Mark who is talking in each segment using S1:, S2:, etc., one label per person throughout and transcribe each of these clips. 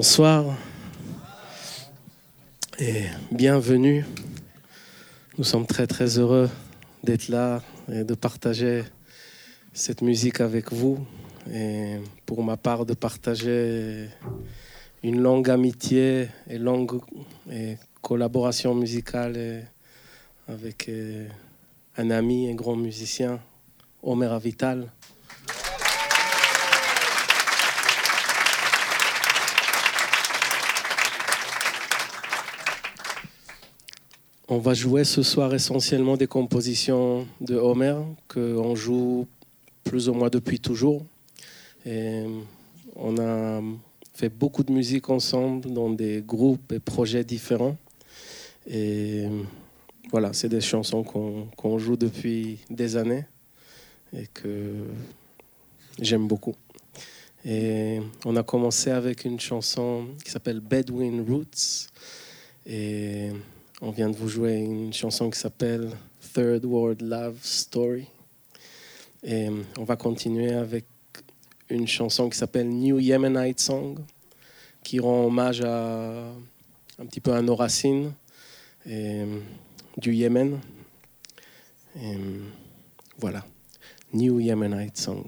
S1: Bonsoir et bienvenue. Nous sommes très très heureux d'être là et de partager cette musique avec vous. Et pour ma part, de partager une longue amitié et longue collaboration musicale avec euh, un ami, un grand musicien, Omer Avital. On va jouer ce soir essentiellement des compositions de Homer qu'on joue plus ou moins depuis toujours. On a fait beaucoup de musique ensemble dans des groupes et projets différents. Et voilà, c'est des chansons qu'on joue depuis des années et que j'aime beaucoup. Et on a commencé avec une chanson qui s'appelle Bedouin Roots. On vient de vous jouer une chanson qui s'appelle Third World Love Story. Et on va continuer avec une chanson qui s'appelle New Yemenite Song, qui rend hommage à un petit peu à nos racines et, du Yémen. Et, voilà, New Yemenite Song.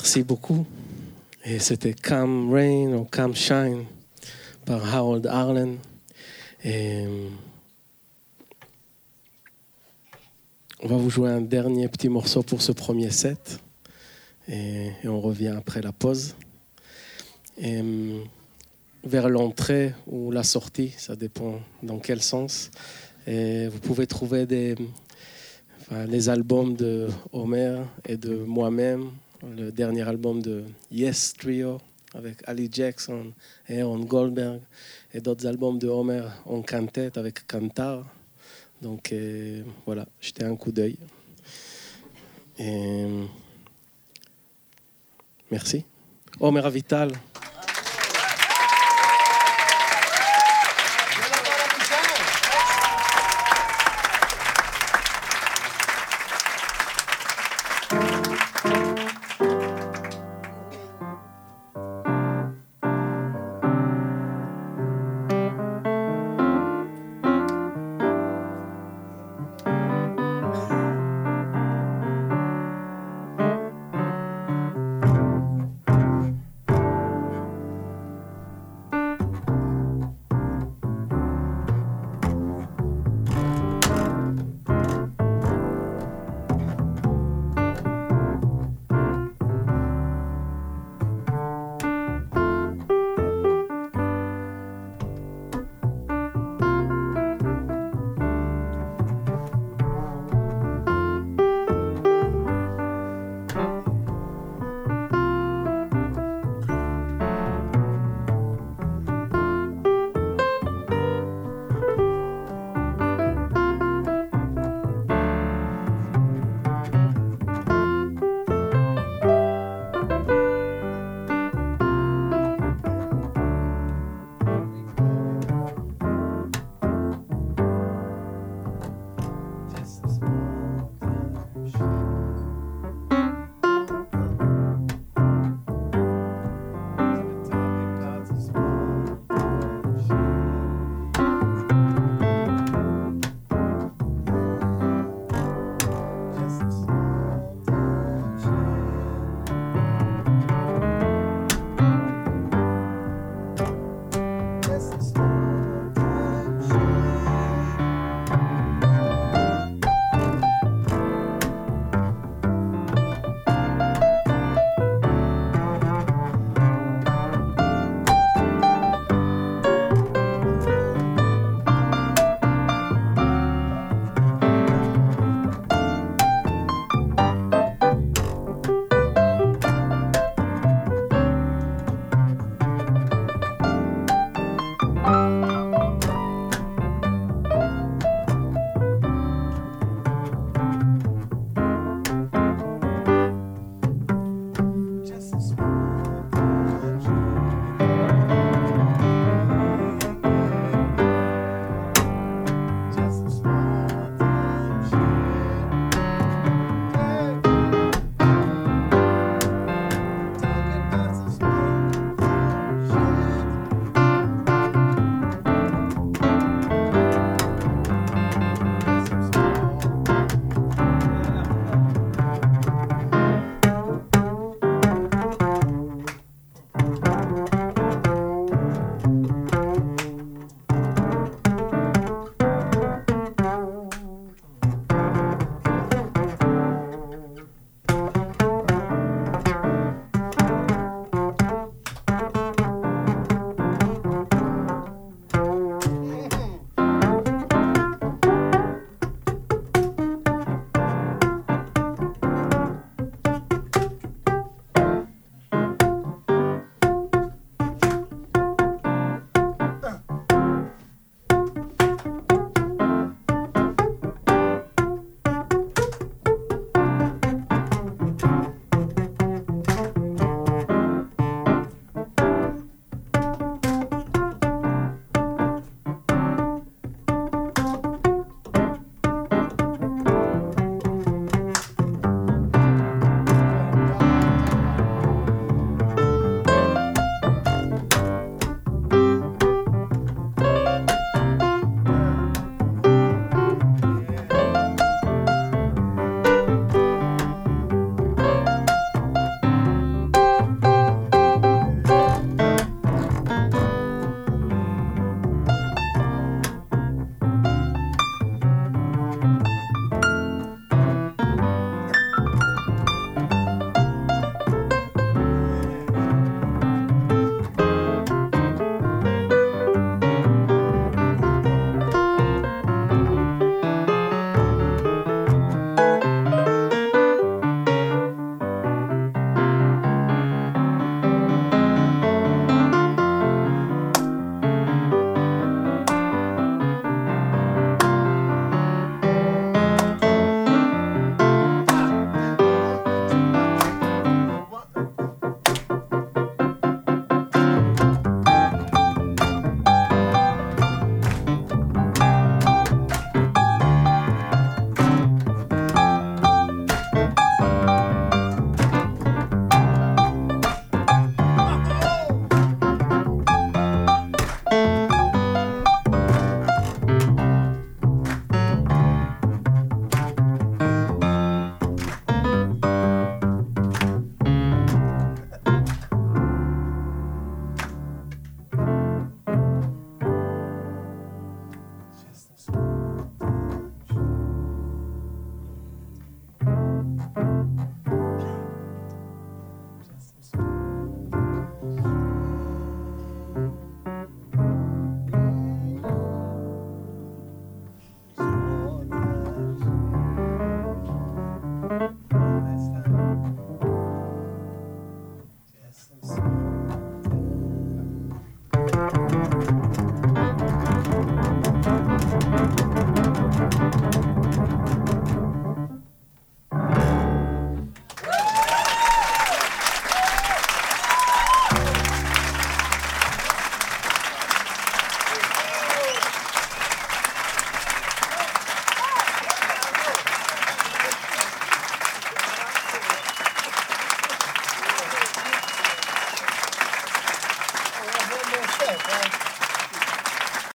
S1: Merci beaucoup. C'était Come Rain ou Come Shine par Harold Arlen. On va vous jouer un dernier petit morceau pour ce premier set. Et, on revient après la pause. Vers l'entrée ou la sortie, ça dépend dans quel sens. Vous pouvez trouver les albums de Homer et de moi-même le dernier album de Yes Trio avec Ali Jackson et Aaron Goldberg et d'autres albums de Homer en quintette avec Cantar. Donc euh, voilà, j'étais un coup d'œil. merci. Homer Vital.